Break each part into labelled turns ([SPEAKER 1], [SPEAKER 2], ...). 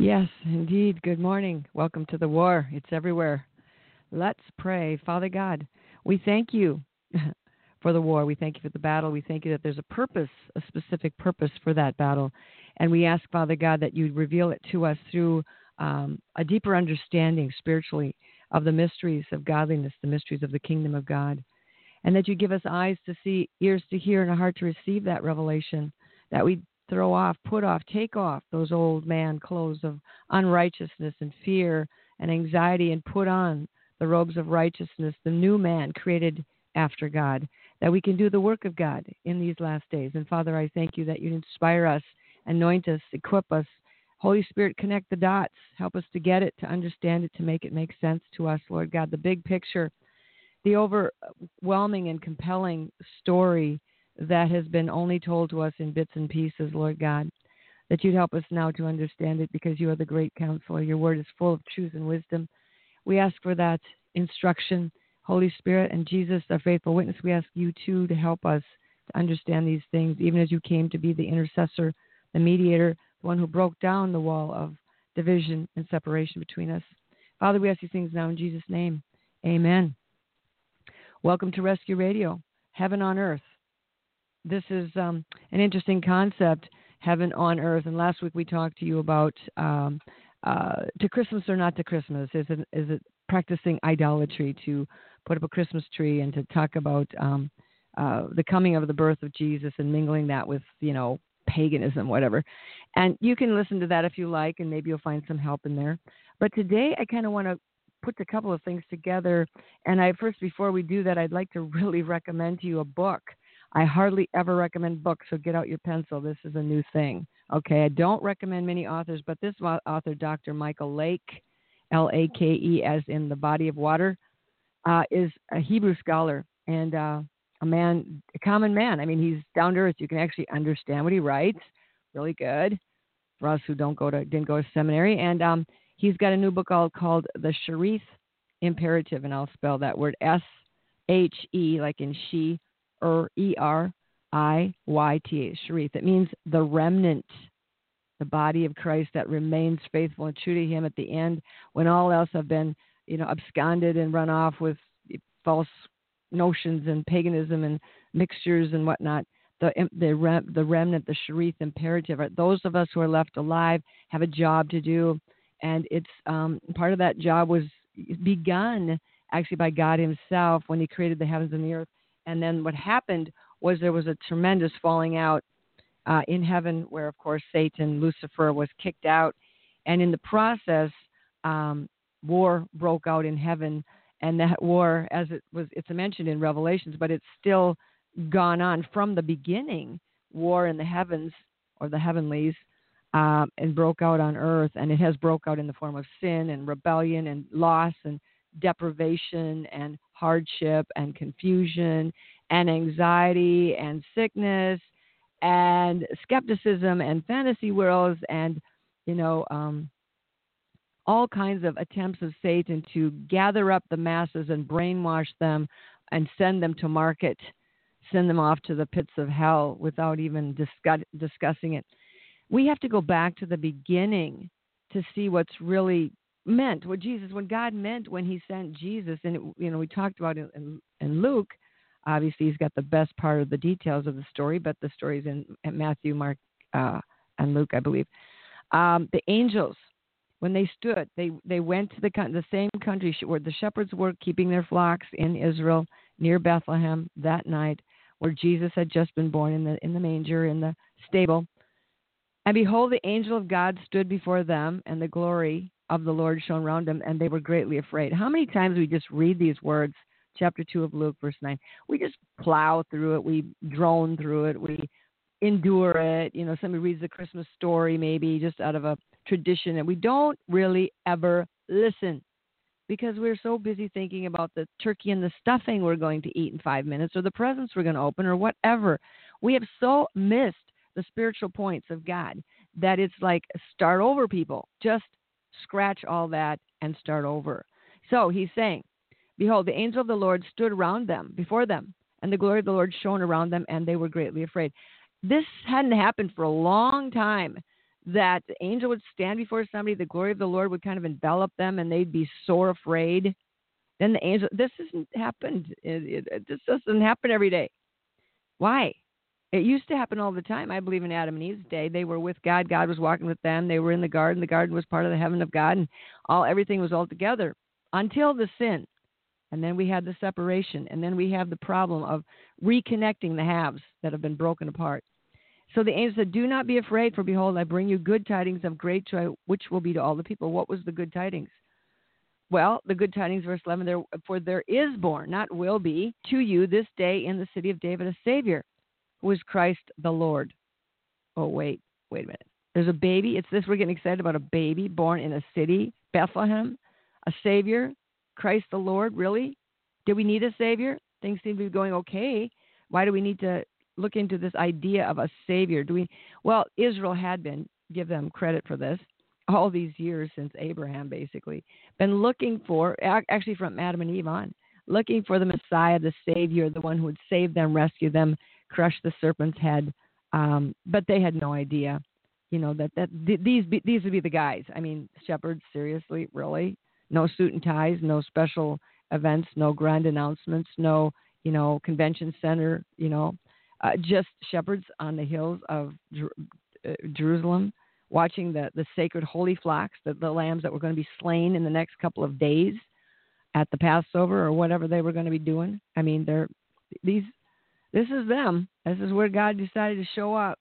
[SPEAKER 1] Yes, indeed. Good morning. Welcome to the war. It's everywhere. Let's pray. Father God, we thank you for the war. We thank you for the battle. We thank you that there's a purpose, a specific purpose for that battle. And we ask, Father God, that you reveal it to us through um, a deeper understanding spiritually of the mysteries of godliness, the mysteries of the kingdom of God. And that you give us eyes to see, ears to hear, and a heart to receive that revelation. That we throw off, put off, take off those old man clothes of unrighteousness and fear and anxiety and put on the robes of righteousness, the new man created after God, that we can do the work of God in these last days. And Father, I thank you that you inspire us, anoint us, equip us. Holy Spirit, connect the dots. Help us to get it, to understand it, to make it make sense to us, Lord God. The big picture, the overwhelming and compelling story that has been only told to us in bits and pieces, Lord God. That you'd help us now to understand it because you are the great counselor. Your word is full of truth and wisdom. We ask for that instruction, Holy Spirit and Jesus, our faithful witness. We ask you too to help us to understand these things, even as you came to be the intercessor, the mediator, the one who broke down the wall of division and separation between us. Father, we ask these things now in Jesus' name. Amen. Welcome to Rescue Radio, Heaven on Earth. This is um, an interesting concept, Heaven on Earth. And last week we talked to you about um, uh, to Christmas or not to Christmas. Is it is it practicing idolatry to put up a Christmas tree and to talk about um, uh, the coming of the birth of Jesus and mingling that with you know paganism, whatever. And you can listen to that if you like, and maybe you'll find some help in there. But today I kind of want to put a couple of things together. And I first, before we do that, I'd like to really recommend to you a book. I hardly ever recommend books, so get out your pencil. This is a new thing. Okay, I don't recommend many authors, but this author, Dr. Michael Lake, L A K E, as in the body of water, uh, is a Hebrew scholar and uh, a man, a common man. I mean, he's down to earth. You can actually understand what he writes. Really good for us who don't go to didn't go to seminary. And um, he's got a new book called, called The Sheriyth Imperative, and I'll spell that word S H E, like in she, or E R I Y T H, Sheriyth. It means the remnant, the body of Christ that remains faithful and true to Him at the end when all else have been, you know, absconded and run off with false notions and paganism and mixtures and whatnot. The, the, rem, the remnant, the Sheriyth imperative. Those of us who are left alive have a job to do and it's um, part of that job was begun actually by God Himself when He created the heavens and the earth. And then what happened was there was a tremendous falling out uh, in heaven, where of course Satan, Lucifer, was kicked out, and in the process, um, war broke out in heaven. And that war, as it was, it's mentioned in Revelations, but it's still gone on from the beginning. War in the heavens or the heavenlies um, and broke out on earth, and it has broke out in the form of sin and rebellion and loss and deprivation and hardship and confusion and anxiety and sickness and skepticism and fantasy worlds and you know um, all kinds of attempts of Satan to gather up the masses and brainwash them and send them to market, send them off to the pits of hell without even discuss, discussing it. We have to go back to the beginning to see what's really meant what jesus when god meant when he sent jesus. And it, you know we talked about it in, in, luke. Obviously he's got the best part of the details of the story but the stories in, in matthew mark uh, and luke i believe. Um, the angels when they stood they they went to the the same country where the shepherds were keeping their flocks in israel near bethlehem that night where jesus had just been born in the in the manger in the stable. And behold, the angel of God stood before them, and the glory of the Lord shone round them, and they were greatly afraid. How many times we just read these words, chapter 2 of Luke, verse 9? We just plow through it, we drone through it, we endure it. You know, somebody reads the Christmas story maybe just out of a tradition, and we don't really ever listen because we're so busy thinking about the turkey and the stuffing we're going to eat in five minutes or the presents we're going to open or whatever. We have so missed the spiritual points of God that it's like start over, people. Just scratch all that and start over. So he's saying, Behold, the angel of the Lord stood around them, before them, and the glory of the Lord shone around them, and they were greatly afraid. This hadn't happened for a long time that the angel would stand before somebody, the glory of the Lord would kind of envelop them, and they'd be sore afraid. Then the angel, this hasn't happened. It, it, this doesn't happen every day. Why? It used to happen all the time. I believe in Adam and Eve's day, they were with God. God was walking with them. They were in the garden. The garden was part of the heaven of God, and all everything was all together until the sin. And then we had the separation, and then we have the problem of reconnecting the halves that have been broken apart. So the angel said, Do not be afraid, for behold, I bring you good tidings of great joy, which will be to all the people. What was the good tidings? Well, the good tidings, verse 11, there, for there is born, not will be, to you this day in the city of David a Savior, who is Christ the Lord. Oh, wait, wait a minute. There's a baby. It's this, we're getting excited about a baby born in a city, Bethlehem, a Savior, Christ the Lord. Really? Do we need a Savior? Things seem to be going okay. Why do we need to look into this idea of a savior. Do we? Well, Israel had been give them credit for this all these years since Abraham, basically, been looking for actually from Adam and Eve on, looking for the Messiah, the Savior, the one who would save them, rescue them, crush the serpent's head. Um, but they had no idea, you know, that that these be, these would be the guys. I mean, shepherds, seriously, really, no suit and ties, no special events, no grand announcements, no you know convention center, you know, uh, just shepherds on the hills of Jer- uh, Jerusalem, watching the, the sacred holy flocks, the, the lambs that were going to be slain in the next couple of days at the Passover or whatever they were going to be doing. I mean, they're these. This is them. This is where God decided to show up.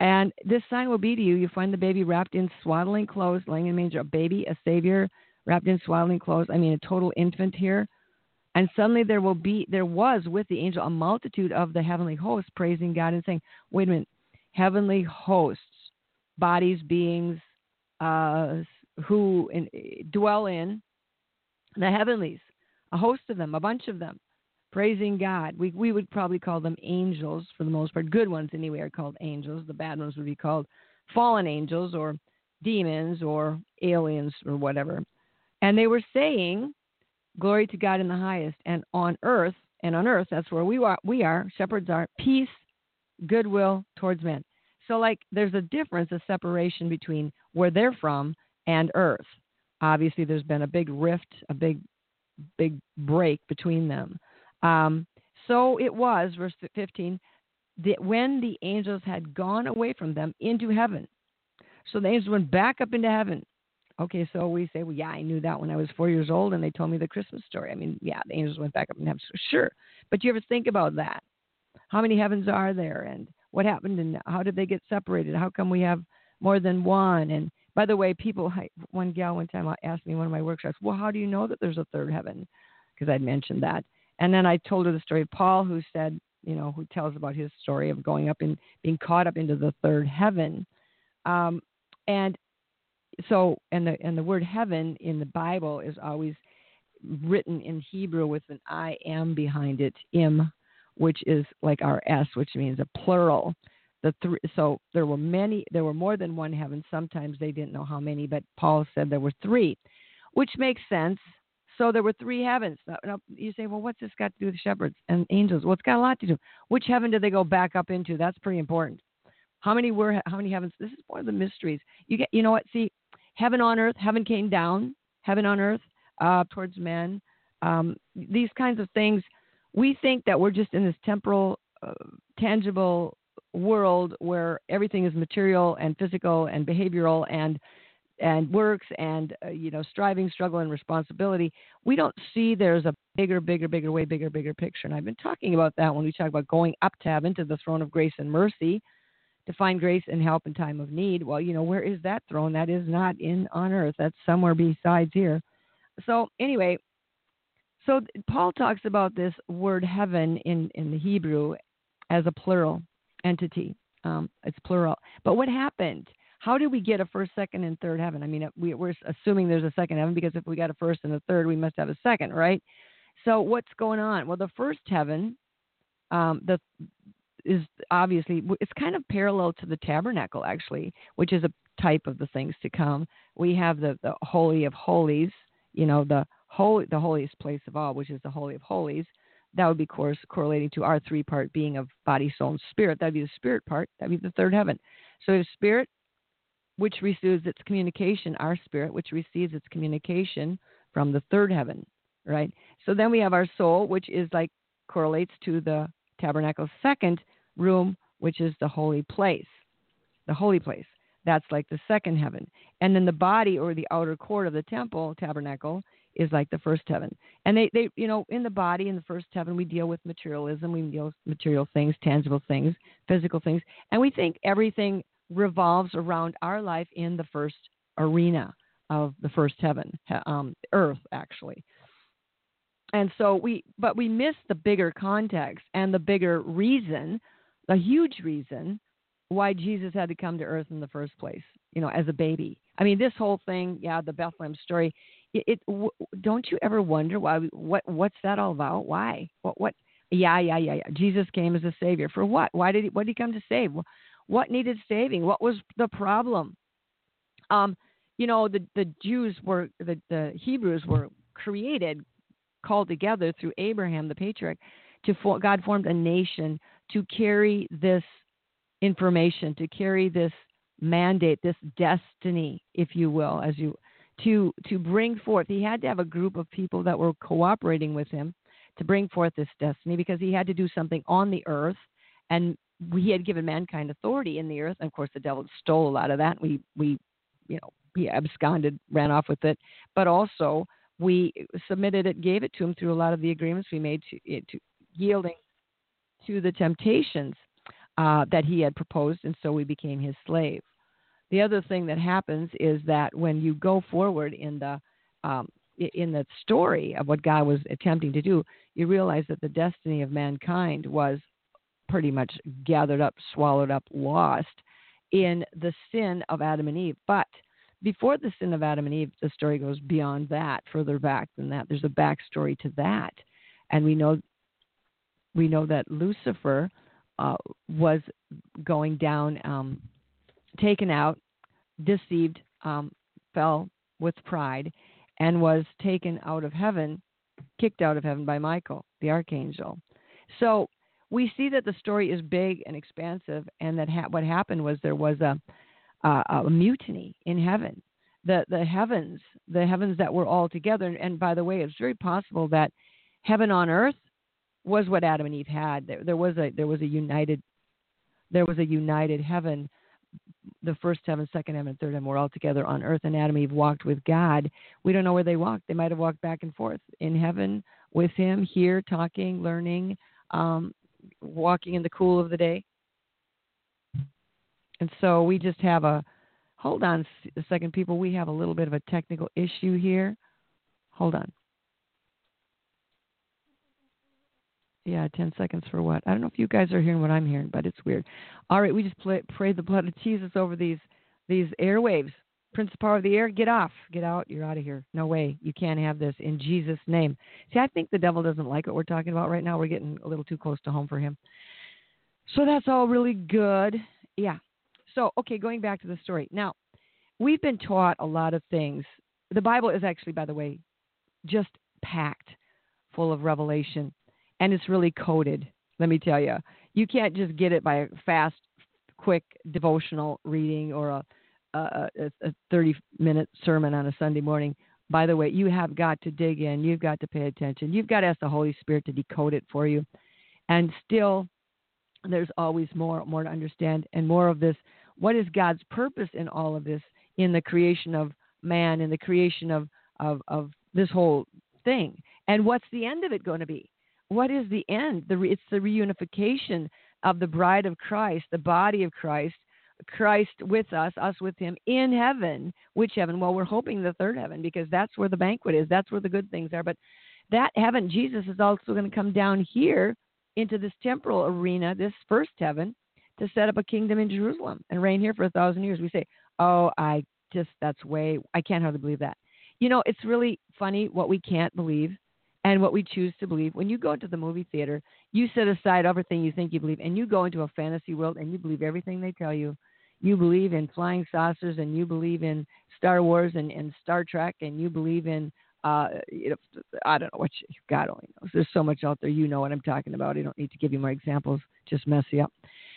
[SPEAKER 1] And this sign will be to you: you find the baby wrapped in swaddling clothes, laying in a manger. A baby, a savior, wrapped in swaddling clothes. I mean, a total infant here. And suddenly there will be, there was with the angel a multitude of the heavenly hosts praising God and saying, wait a minute, heavenly hosts, bodies, beings uh, who in, dwell in the heavenlies, a host of them, a bunch of them, praising God. We, we would probably call them angels for the most part. Good ones, anyway, are called angels. The bad ones would be called fallen angels or demons or aliens or whatever. And they were saying, Glory to God in the highest. And on earth, and on earth, that's where we are, we are, shepherds are, peace, goodwill towards men. So, like, there's a difference, a separation between where they're from and earth. Obviously, there's been a big rift, a big, big break between them. Um, so it was, verse 15, that when the angels had gone away from them into heaven, so the angels went back up into heaven Okay, so we say, well, yeah, I knew that when I was four years old, and they told me the Christmas story. I mean, yeah, the angels went back up into heaven. Sure, but you ever think about that? How many heavens are there, and what happened, and how did they get separated? How come we have more than one? And by the way, people, one gal one time asked me one of my workshops, well, how do you know that there's a third heaven? Because I'd mentioned that, and then I told her the story of Paul, who said, you know, who tells about his story of going up and being caught up into the third heaven. Um, and so and the and the word heaven in the Bible is always written in Hebrew with an I am behind it, im, which is like our S, which means a plural. The three, so there were many, there were more than one heaven. Sometimes they didn't know how many, but Paul said there were three, which makes sense. So there were three heavens. Now, you say, well, what's this got to do with shepherds and angels? Well, it's got a lot to do. Which heaven did they go back up into? That's pretty important. How many were? How many heavens? This is one of the mysteries. You get, you know what? See, heaven on earth, heaven came down, heaven on earth uh, towards men. Um, these kinds of things, we think that we're just in this temporal, uh, tangible world where everything is material and physical and behavioral and and works and uh, you know striving struggle and responsibility we don't see there's a bigger bigger bigger way bigger bigger picture and i've been talking about that when we talk about going up to heaven to the throne of grace and mercy to find grace and help in time of need. Well, you know, where is that throne? That is not in on earth. That's somewhere besides here. So anyway, so Paul talks about this word heaven in, in the Hebrew as a plural entity. Um, it's plural. But what happened? How do we get a first, second, and third heaven? I mean, we, we're assuming there's a second heaven because if we got a first and a third, we must have a second, right? So what's going on? Well, the first heaven, um, the is obviously it's kind of parallel to the tabernacle actually, which is a type of the things to come. We have the the holy of holies, you know, the holy the holiest place of all, which is the holy of holies. That would be course correlating to our three part being of body, soul, and spirit. That'd be the spirit part. That'd be the third heaven. So if spirit, which receives its communication, our spirit, which receives its communication from the third heaven, right? So then we have our soul, which is like correlates to the tabernacle's second room, which is the holy place. The holy place. That's like the second heaven. And then the body or the outer court of the temple, tabernacle, is like the first heaven. And they, they you know, in the body, in the first heaven, we deal with materialism, we deal with material things, tangible things, physical things. And we think everything revolves around our life in the first arena of the first heaven, um, earth, actually. And so we but we miss the bigger context and the bigger reason the huge reason why jesus had to come to earth in the first place you know as a baby. I mean this whole thing yeah the bethlehem story it, it w- don't you ever wonder why what what's that all about? Why? What what? Yeah yeah yeah yeah. Jesus came as a savior. For what? Why did he what did he come to save what needed saving what was the problem um you know the the jews were the the hebrews were created called together through Abraham, the patriarch, to for, God formed a nation to carry this information, to carry this mandate, this destiny, if you will, as you to to bring forth. He had to have a group of people that were cooperating with him to bring forth this destiny because he had to do something on the earth and he had given mankind authority in the earth and of course the devil stole a lot of that we we you know he absconded ran off with it but also we submitted it, gave it to him through a lot of the agreements we made to, to yielding to the temptations uh, that he had proposed, and so we became his slave. The other thing that happens is that when you go forward in the um, in the story of what God was attempting to do, you realize that the destiny of mankind was pretty much gathered up, swallowed up, lost in the sin of Adam and Eve. But before the sin of Adam and Eve, the story goes beyond that, further back than that. There's a backstory to that, and we know we know that Lucifer uh, was going down, um, taken out, deceived, um, fell with pride, and was taken out of heaven, kicked out of heaven by Michael, the archangel. So we see that the story is big and expansive, and that ha- what happened was there was a a mutiny in heaven. The the heavens, the heavens that were all together. And by the way, it's very possible that heaven on earth was what Adam and Eve had. There, there was a there was a united there was a united heaven. The first heaven, second heaven, third heaven were all together on earth, and Adam and Eve walked with God. We don't know where they walked. They might have walked back and forth in heaven with Him, here talking, learning, um, walking in the cool of the day. And so we just have a hold on a second, people. We have a little bit of a technical issue here. Hold on. Yeah, 10 seconds for what? I don't know if you guys are hearing what I'm hearing, but it's weird. All right, we just pray the blood of Jesus over these these airwaves. Prince of Power of the Air, get off. Get out. You're out of here. No way. You can't have this in Jesus' name. See, I think the devil doesn't like what we're talking about right now. We're getting a little too close to home for him. So that's all really good. Yeah, so, okay, going back to the story. Now, we've been taught a lot of things. The Bible is actually, by the way, just packed full of revelation, and it's really coded. Let me tell you, you can't just get it by a fast, quick devotional reading or a, a, a 30 minute sermon on a Sunday morning. By the way, you have got to dig in. You've got to pay attention. You've got to ask the Holy Spirit to decode it for you. And still, there's always more, more to understand, and more of this what is God's purpose in all of this, in the creation of man, in the creation of, of, of this whole thing? And what's the end of it going to be? What is the end? The, it's the reunification of the bride of Christ, the body of Christ, Christ with us, us with him in heaven. Which heaven? Well, we're hoping the third heaven because that's where the banquet is. That's where the good things are. But that heaven, Jesus is also going to come down here into this temporal arena, this first heaven, to set up a kingdom in Jerusalem and reign here for a thousand years. We say, oh, I just, that's way, I can't hardly believe that. You know, it's really funny what we can't believe and what we choose to believe. When you go into the movie theater, you set aside everything you think you believe and you go into a fantasy world and you believe everything they tell you. You believe in flying saucers and you believe in Star Wars and, and Star Trek and you believe in uh, you know, I don't know what you, God only knows. There's so much out there. You know what I'm talking about. I don't need to give you more examples. Just mess you up.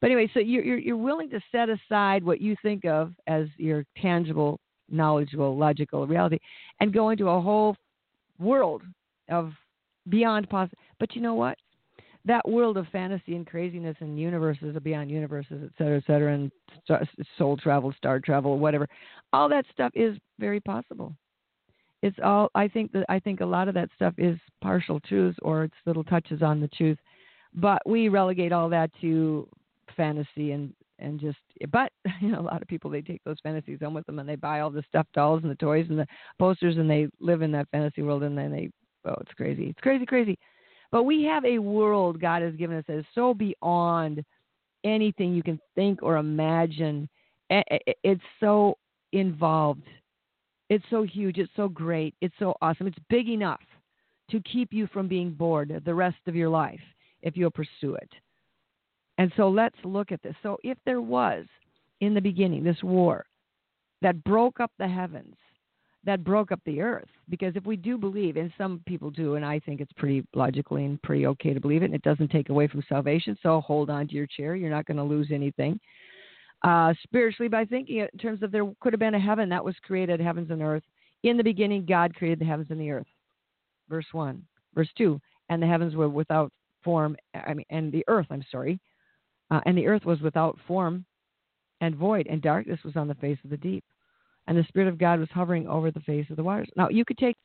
[SPEAKER 1] But anyway, so you're, you're, you're willing to set aside what you think of as your tangible, knowledgeable, logical reality, and go into a whole world of beyond possible. But you know what? That world of fantasy and craziness and universes beyond universes, et cetera, et cetera, and soul travel, star travel, whatever, all that stuff is very possible. It's all I think that I think a lot of that stuff is partial truths or it's little touches on the truth, but we relegate all that to fantasy and and just but you know a lot of people they take those fantasies home with them and they buy all the stuffed dolls and the toys and the posters and they live in that fantasy world and then they oh it's crazy. It's crazy crazy but we have a world God has given us that is so beyond anything you can think or imagine it's so involved it's so huge. It's so great. It's so awesome. It's big enough to keep you from being bored the rest of your life if you'll pursue it. And so let's look at this. So, if there was in the beginning this war that broke up the heavens, that broke up the earth, because if we do believe, and some people do, and I think it's pretty logically and pretty okay to believe it, and it doesn't take away from salvation, so hold on to your chair. You're not going to lose anything uh, spiritually by thinking in terms of there could have been a heaven that was created, heavens and earth. In the beginning, God created the heavens and the earth. Verse 1. Verse 2. And the heavens were without form, I mean, and the earth, I'm sorry. Uh, and the earth was without form and void, and darkness was on the face of the deep. And the Spirit of God was hovering over the face of the waters. Now, you could take